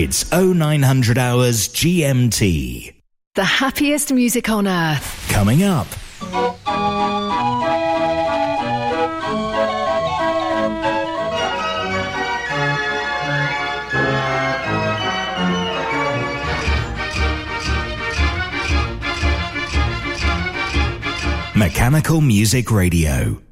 It's 0900 hours GMT. The happiest music on earth. Coming up. Mechanical Music Radio.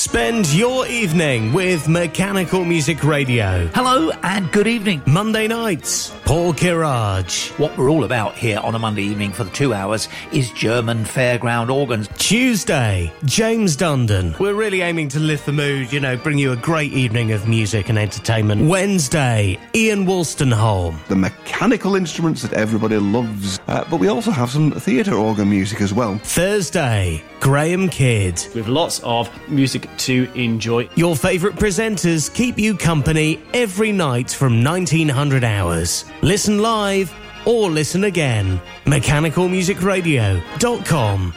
Spend your evening with Mechanical Music Radio. Hello and good evening. Monday nights, Paul Kirage. What we're all about here on a Monday evening for the two hours is German fairground organs. Tuesday, James Dundon. We're really aiming to lift the mood, you know, bring you a great evening of music and entertainment. Wednesday, Ian Wolstenholme. The mechanical instruments that everybody loves. Uh, but we also have some theatre organ music as well. Thursday, Graham Kidd. With lots of music to enjoy. Your favourite presenters keep you company every night from 1900 hours. Listen live or listen again. MechanicalMusicRadio.com.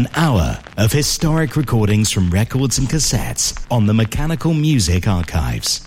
An hour of historic recordings from records and cassettes on the Mechanical Music Archives.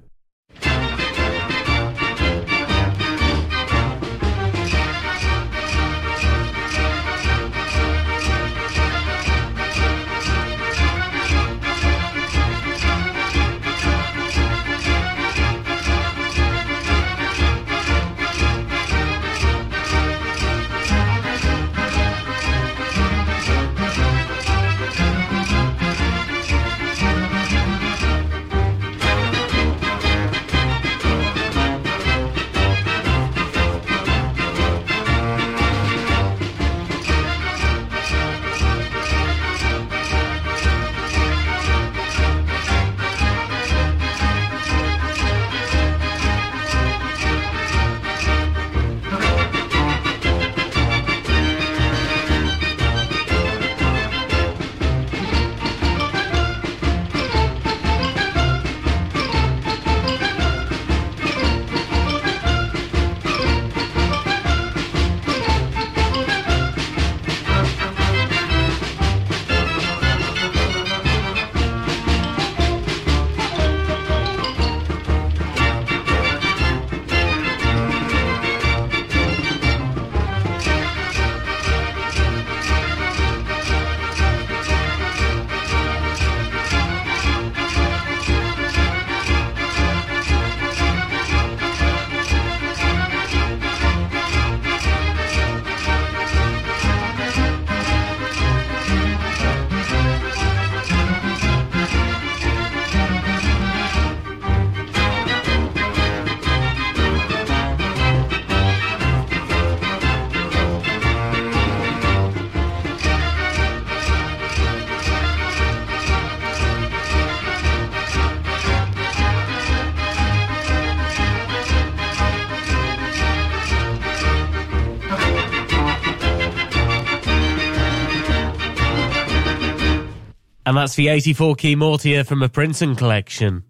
And that's the 84 key Mortier from a Princeton collection.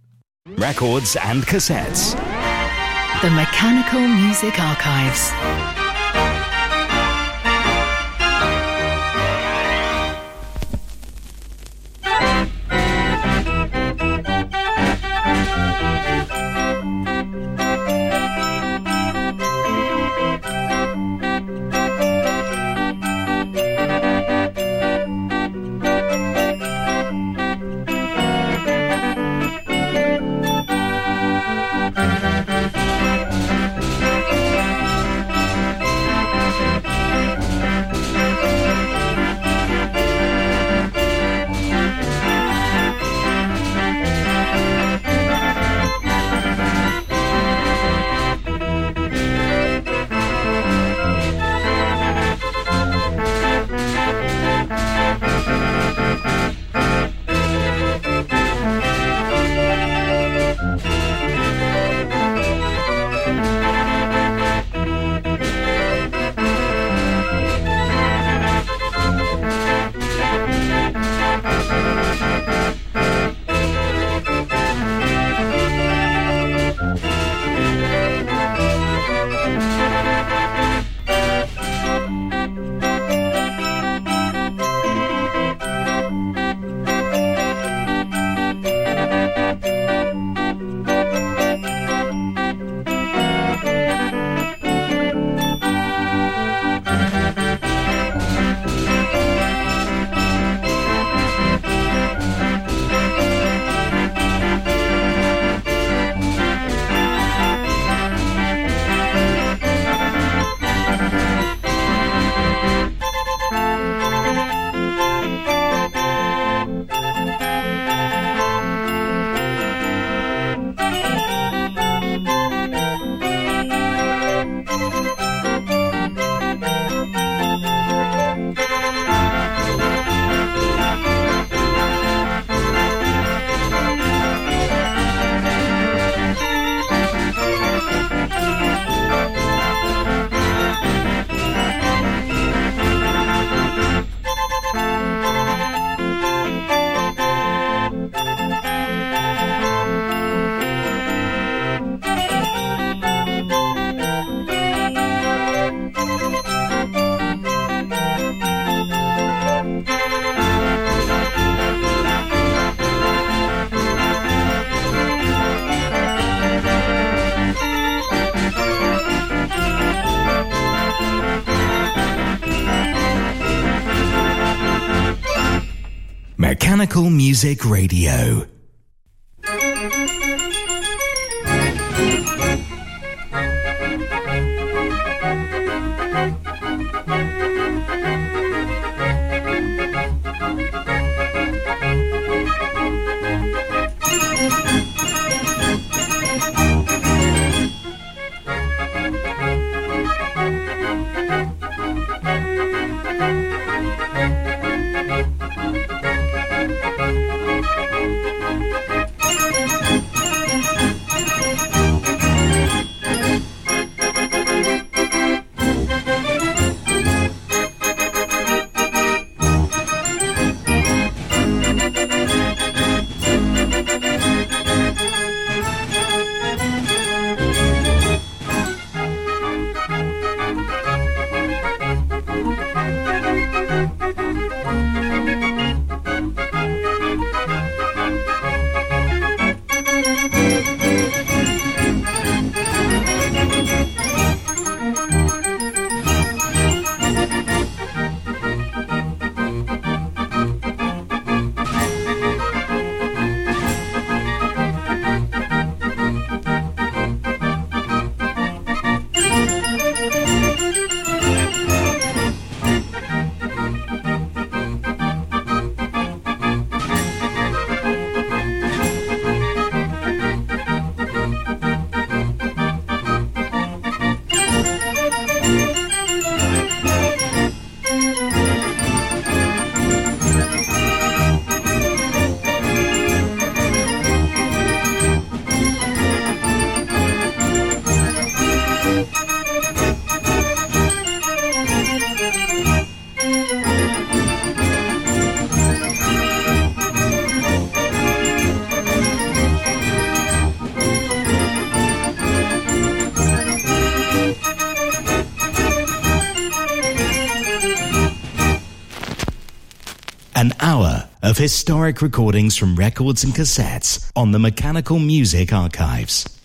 Records and cassettes. The Mechanical Music Archives. Music Radio. An hour of historic recordings from records and cassettes on the Mechanical Music Archives.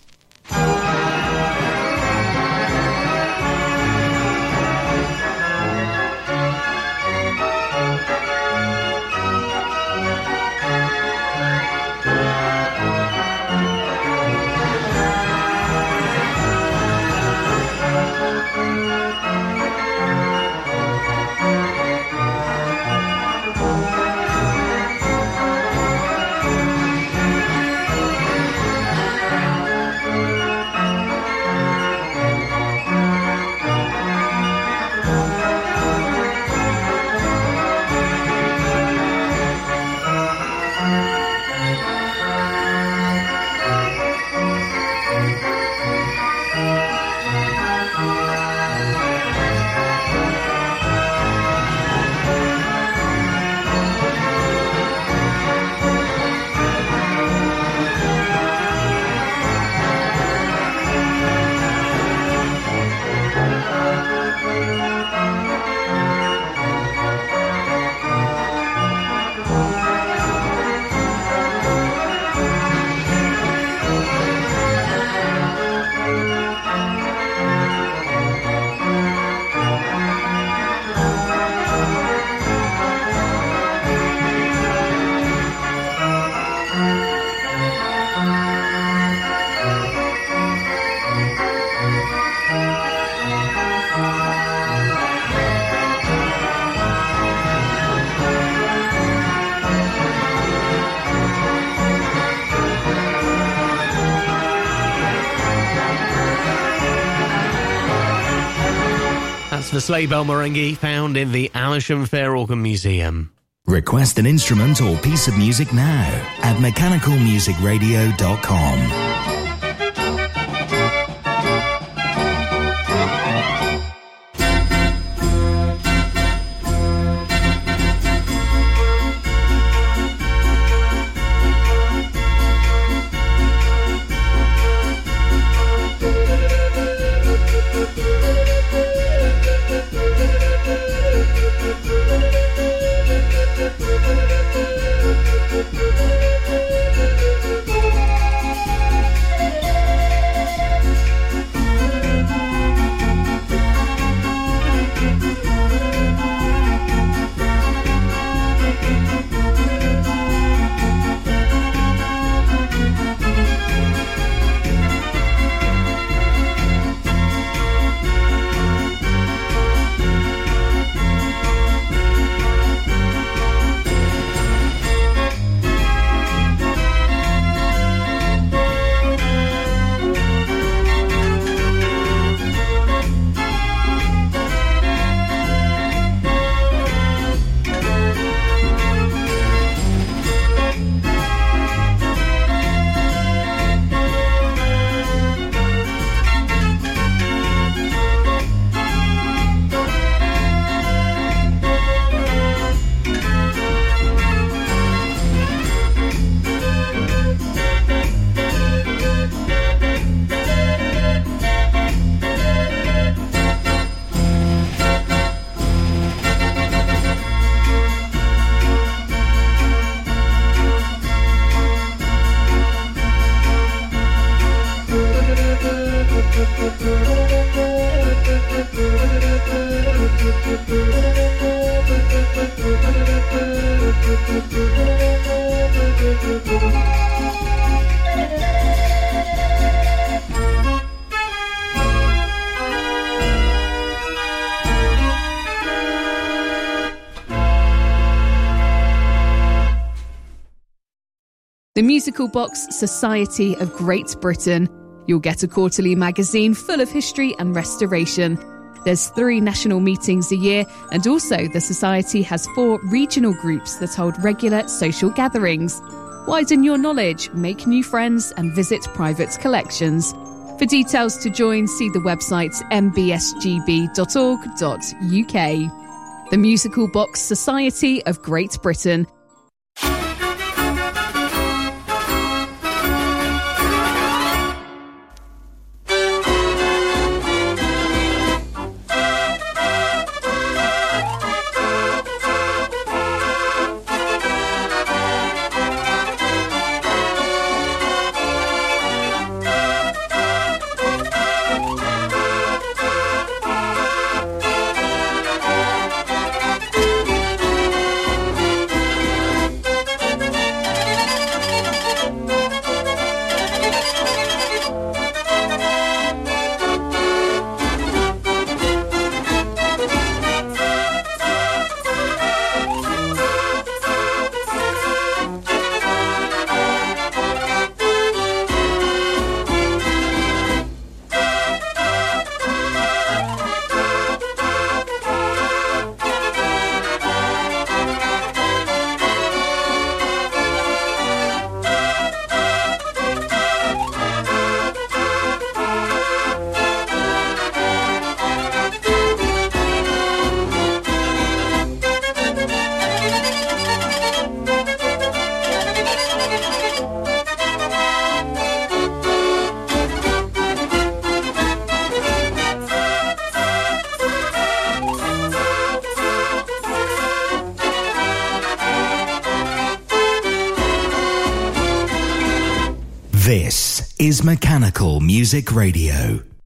That's the sleigh bell Marenghi found in the Amersham Fair Organ Museum. Request an instrument or piece of music now at mechanicalmusicradio.com. Box Society of Great Britain. You'll get a quarterly magazine full of history and restoration. There's three national meetings a year, and also the Society has four regional groups that hold regular social gatherings. Widen your knowledge, make new friends, and visit private collections. For details to join, see the website mbsgb.org.uk. The Musical Box Society of Great Britain. Music Radio.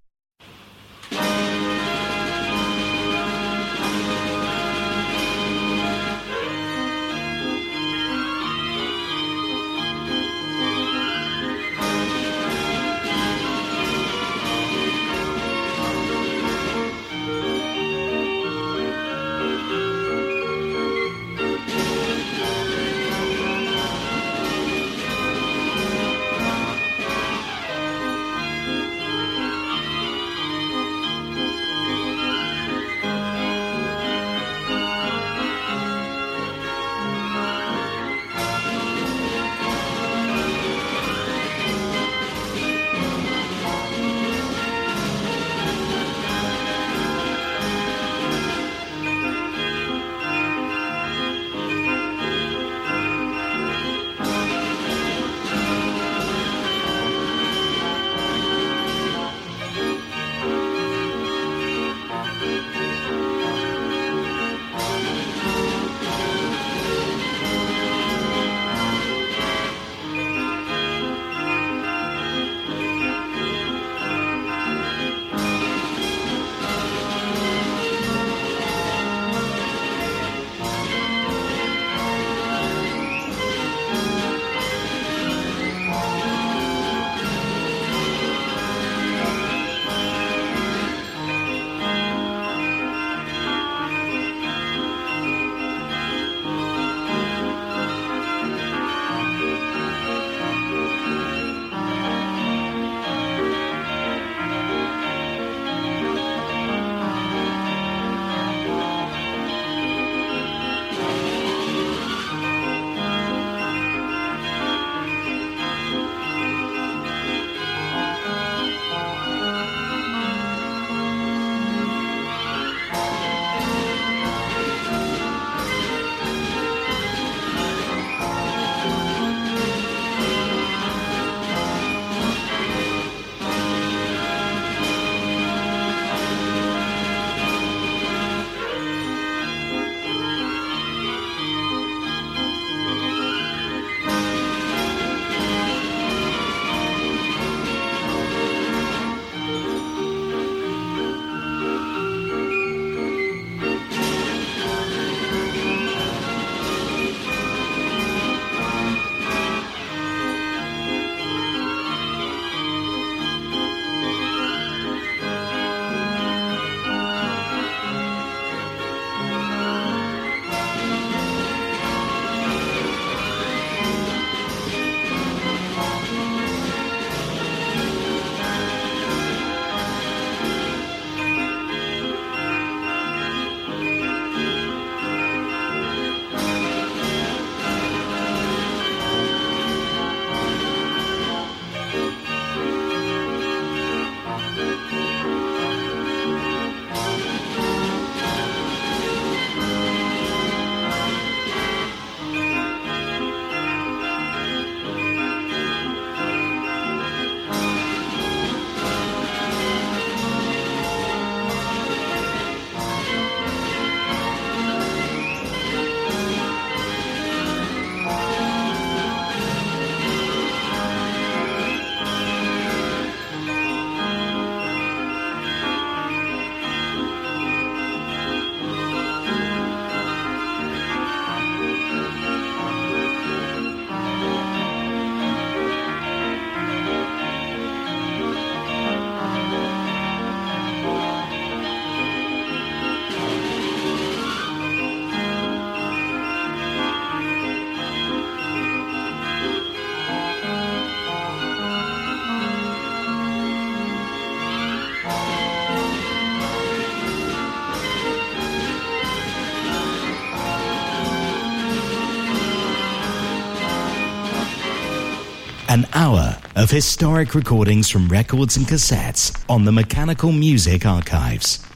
Of historic recordings from records and cassettes on the Mechanical Music Archives.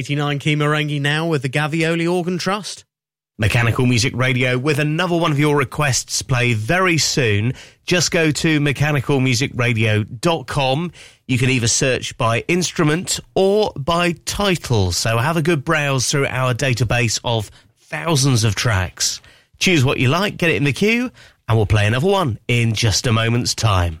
89 key Marenghi now with the Gavioli Organ Trust. Mechanical Music Radio with another one of your requests play very soon. Just go to mechanicalmusicradio.com. You can either search by instrument or by title. So have a good browse through our database of thousands of tracks. Choose what you like, get it in the queue, and we'll play another one in just a moment's time.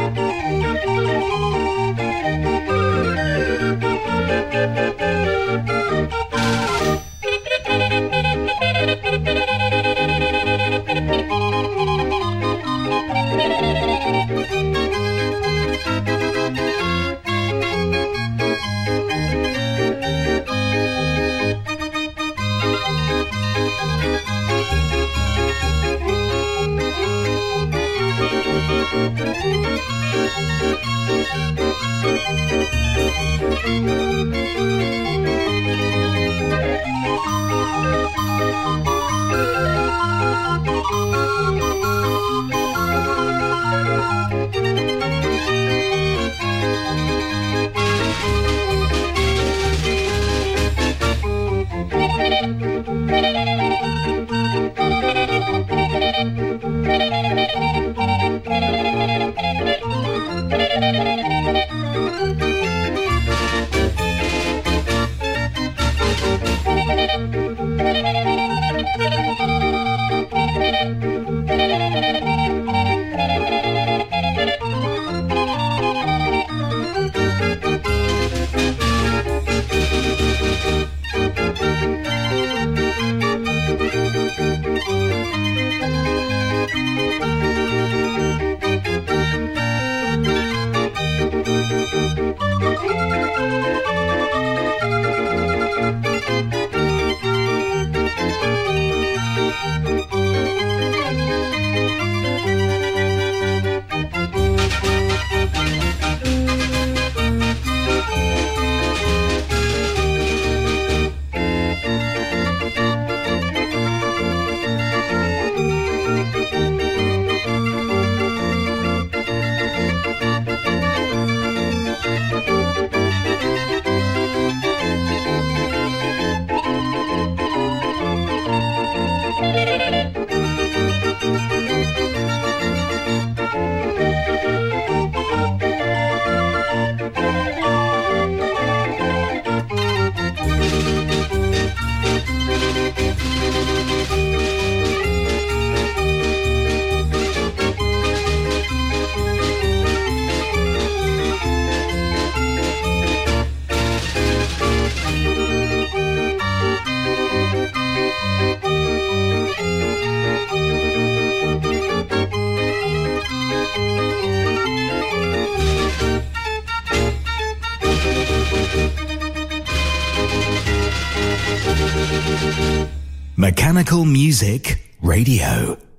Music Radio.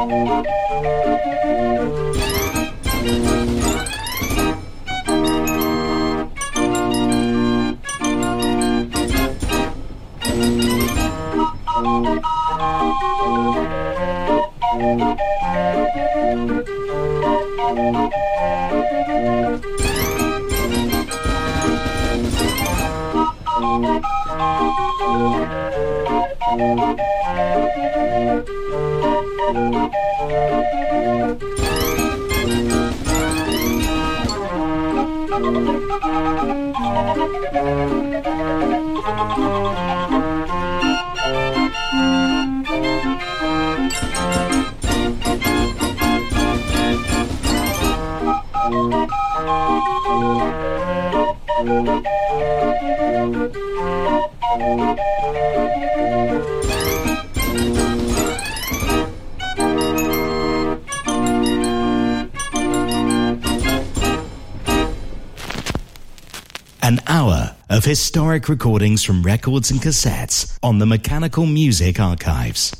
An of historic recordings from records and cassettes on the Mechanical Music Archives.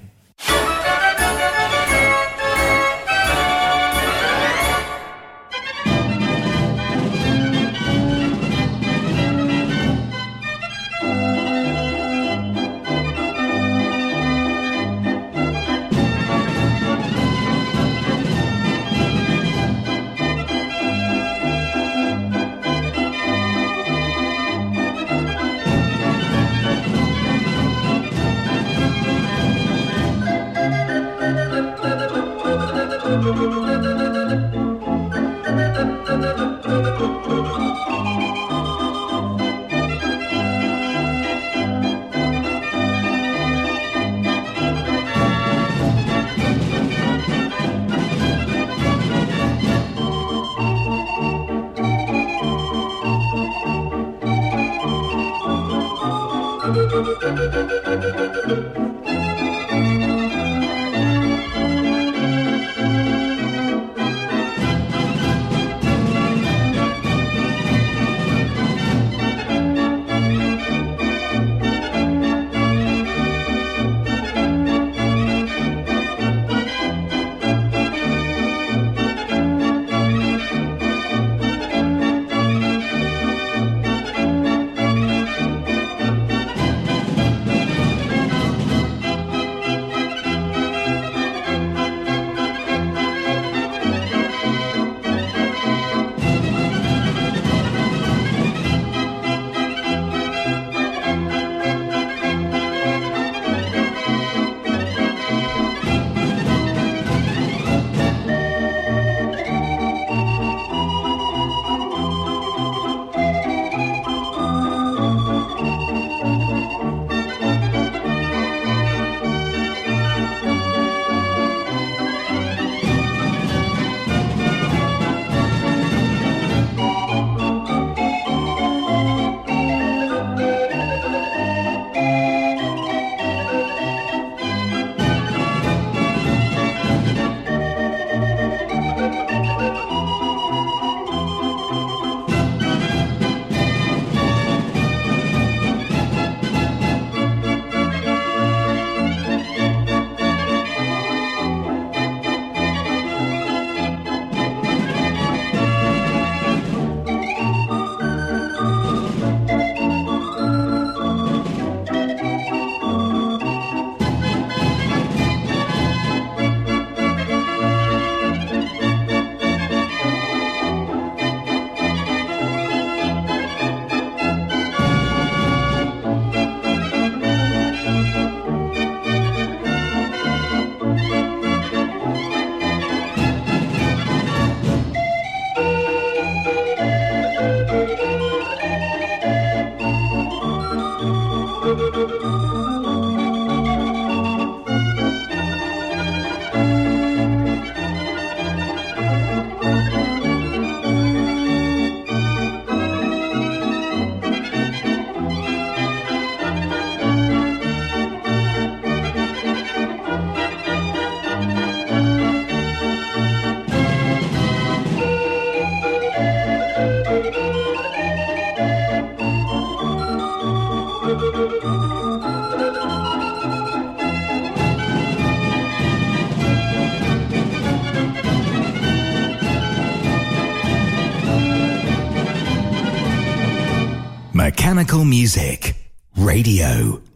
Music Radio.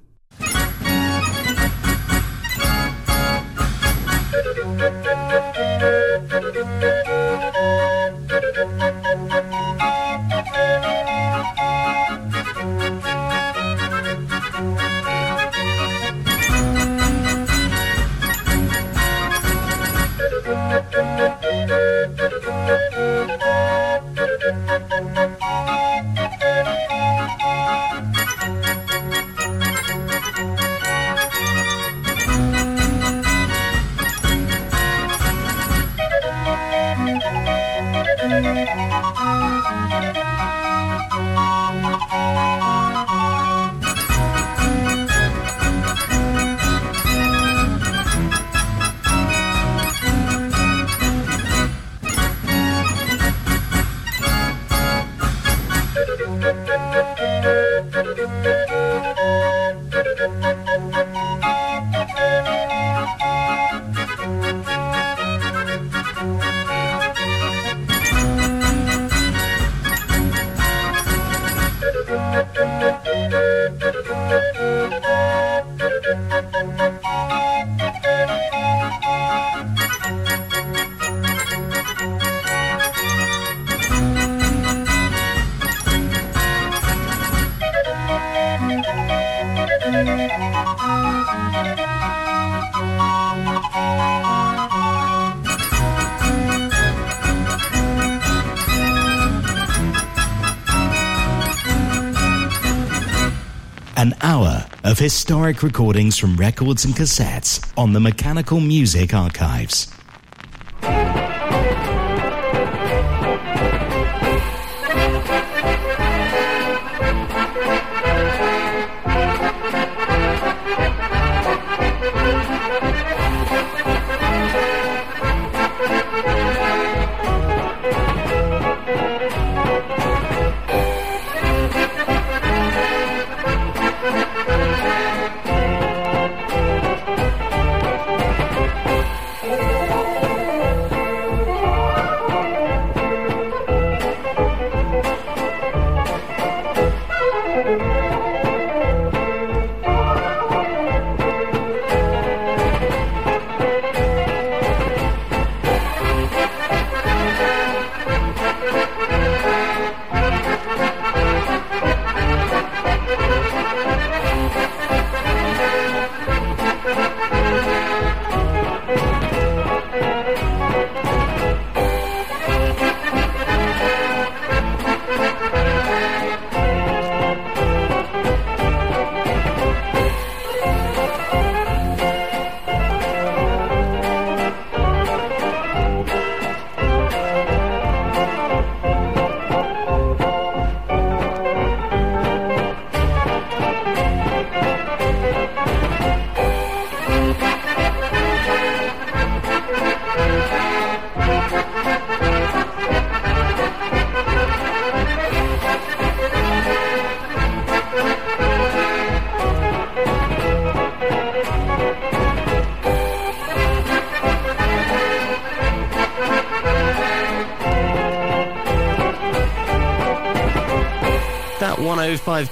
Historic recordings from records and cassettes on the Mechanical Music Archives.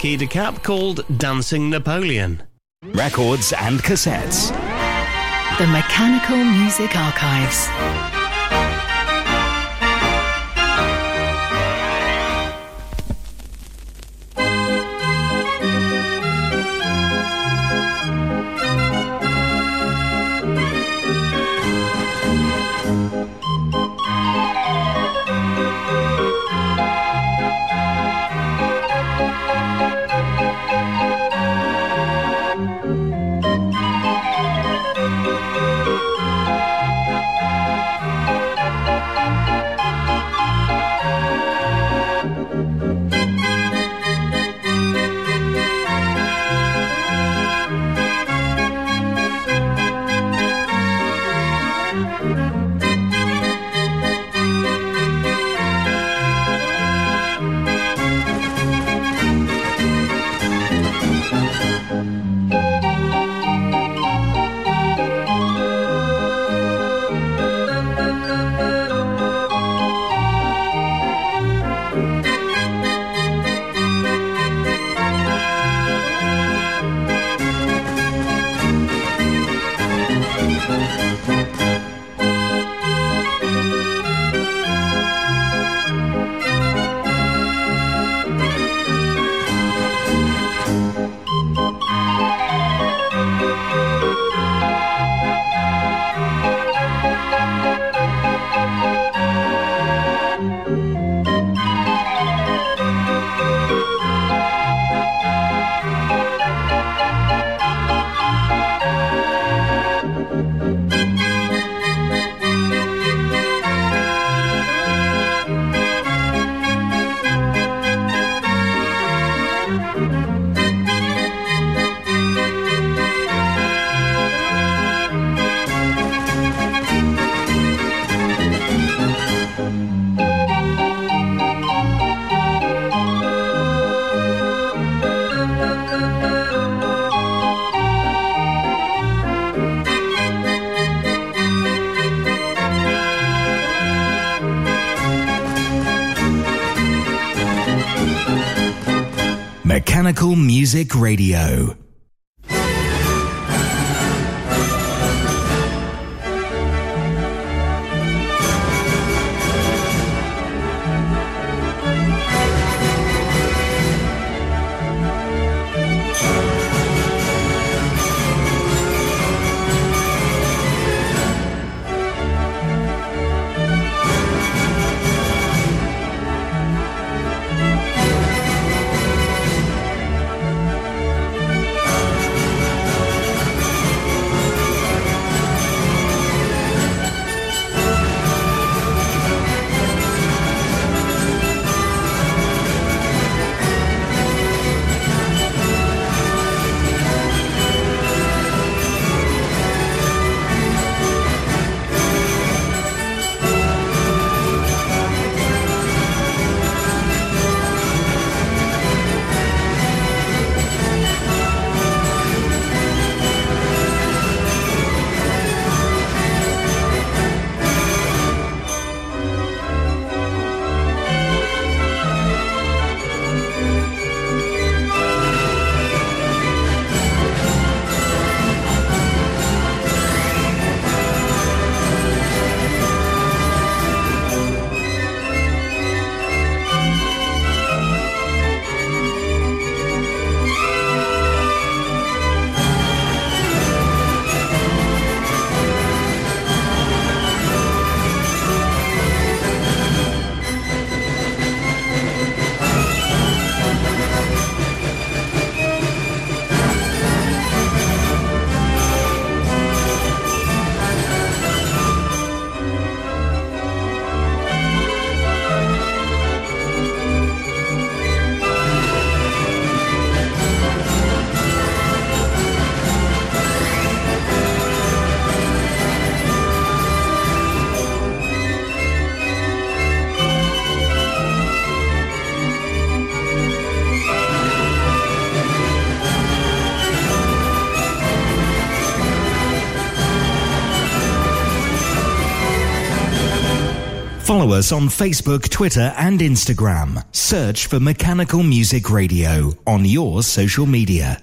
105 key decap called Dancing Napoleon. Records and cassettes. The Mechanical Music Archives. Music Radio. Us on Facebook, Twitter, and Instagram. Search for Mechanical Music Radio on your social media.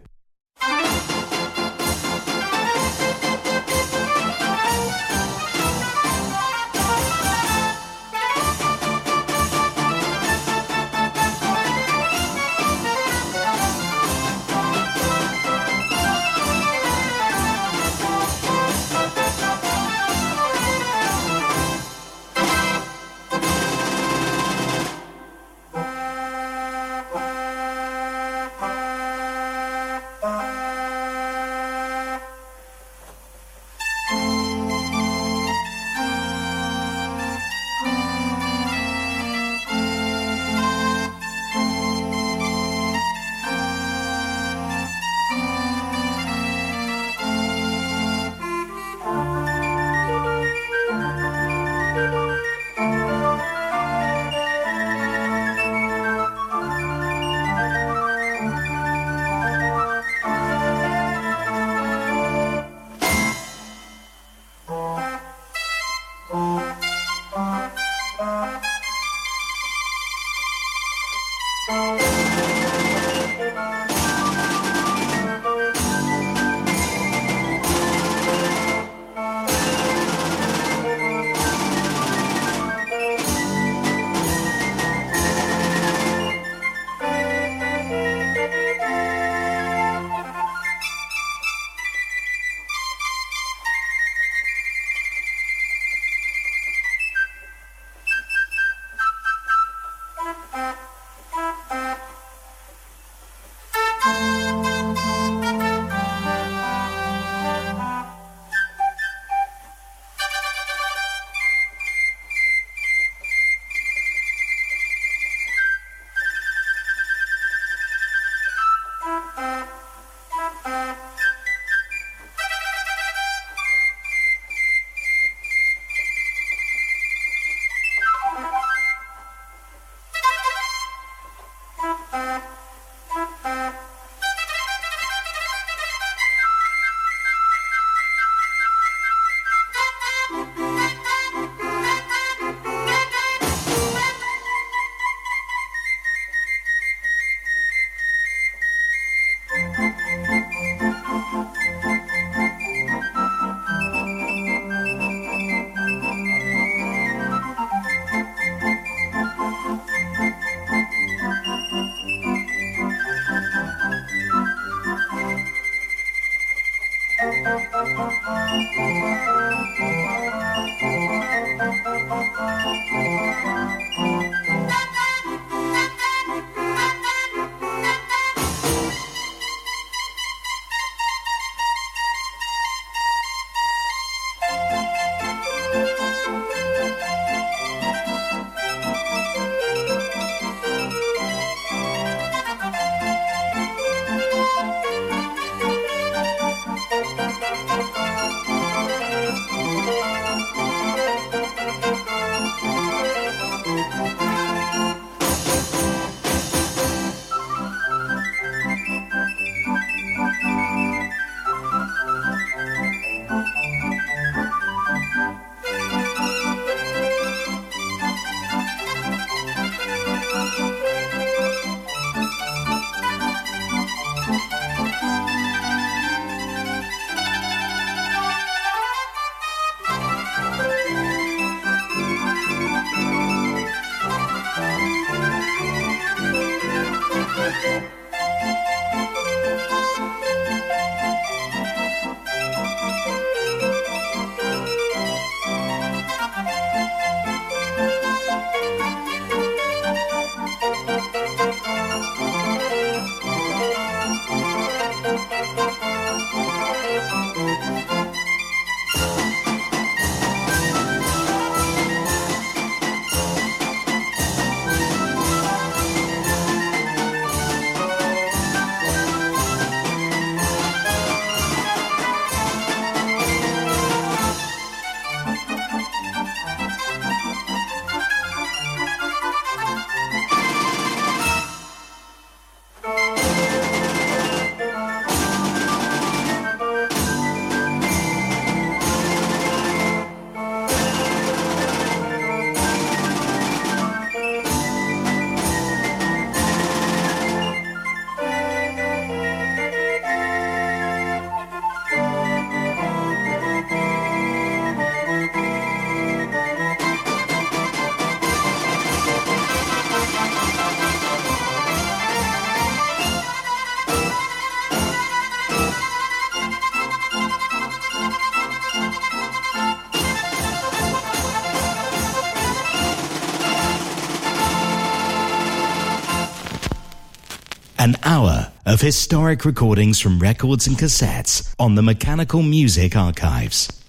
Of historic recordings from records and cassettes on the Mechanical Music Archives.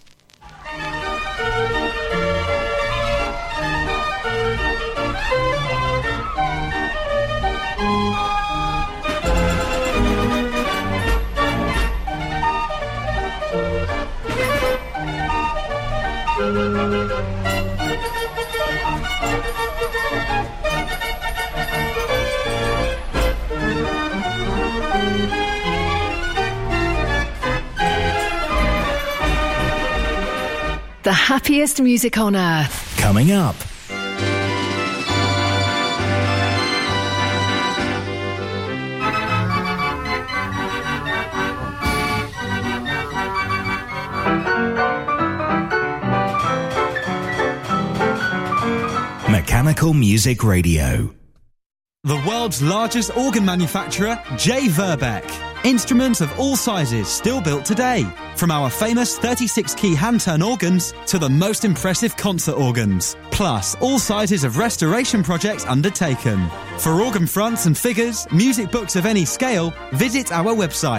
Happiest music on earth. Coming up. Mechanical Music Radio. The world's largest organ manufacturer, J. Verbeeck. Instruments of all sizes still built today. From our famous 36 key hand turn organs to the most impressive concert organs. Plus, all sizes of restoration projects undertaken. For organ fronts and figures, music books of any scale, visit our website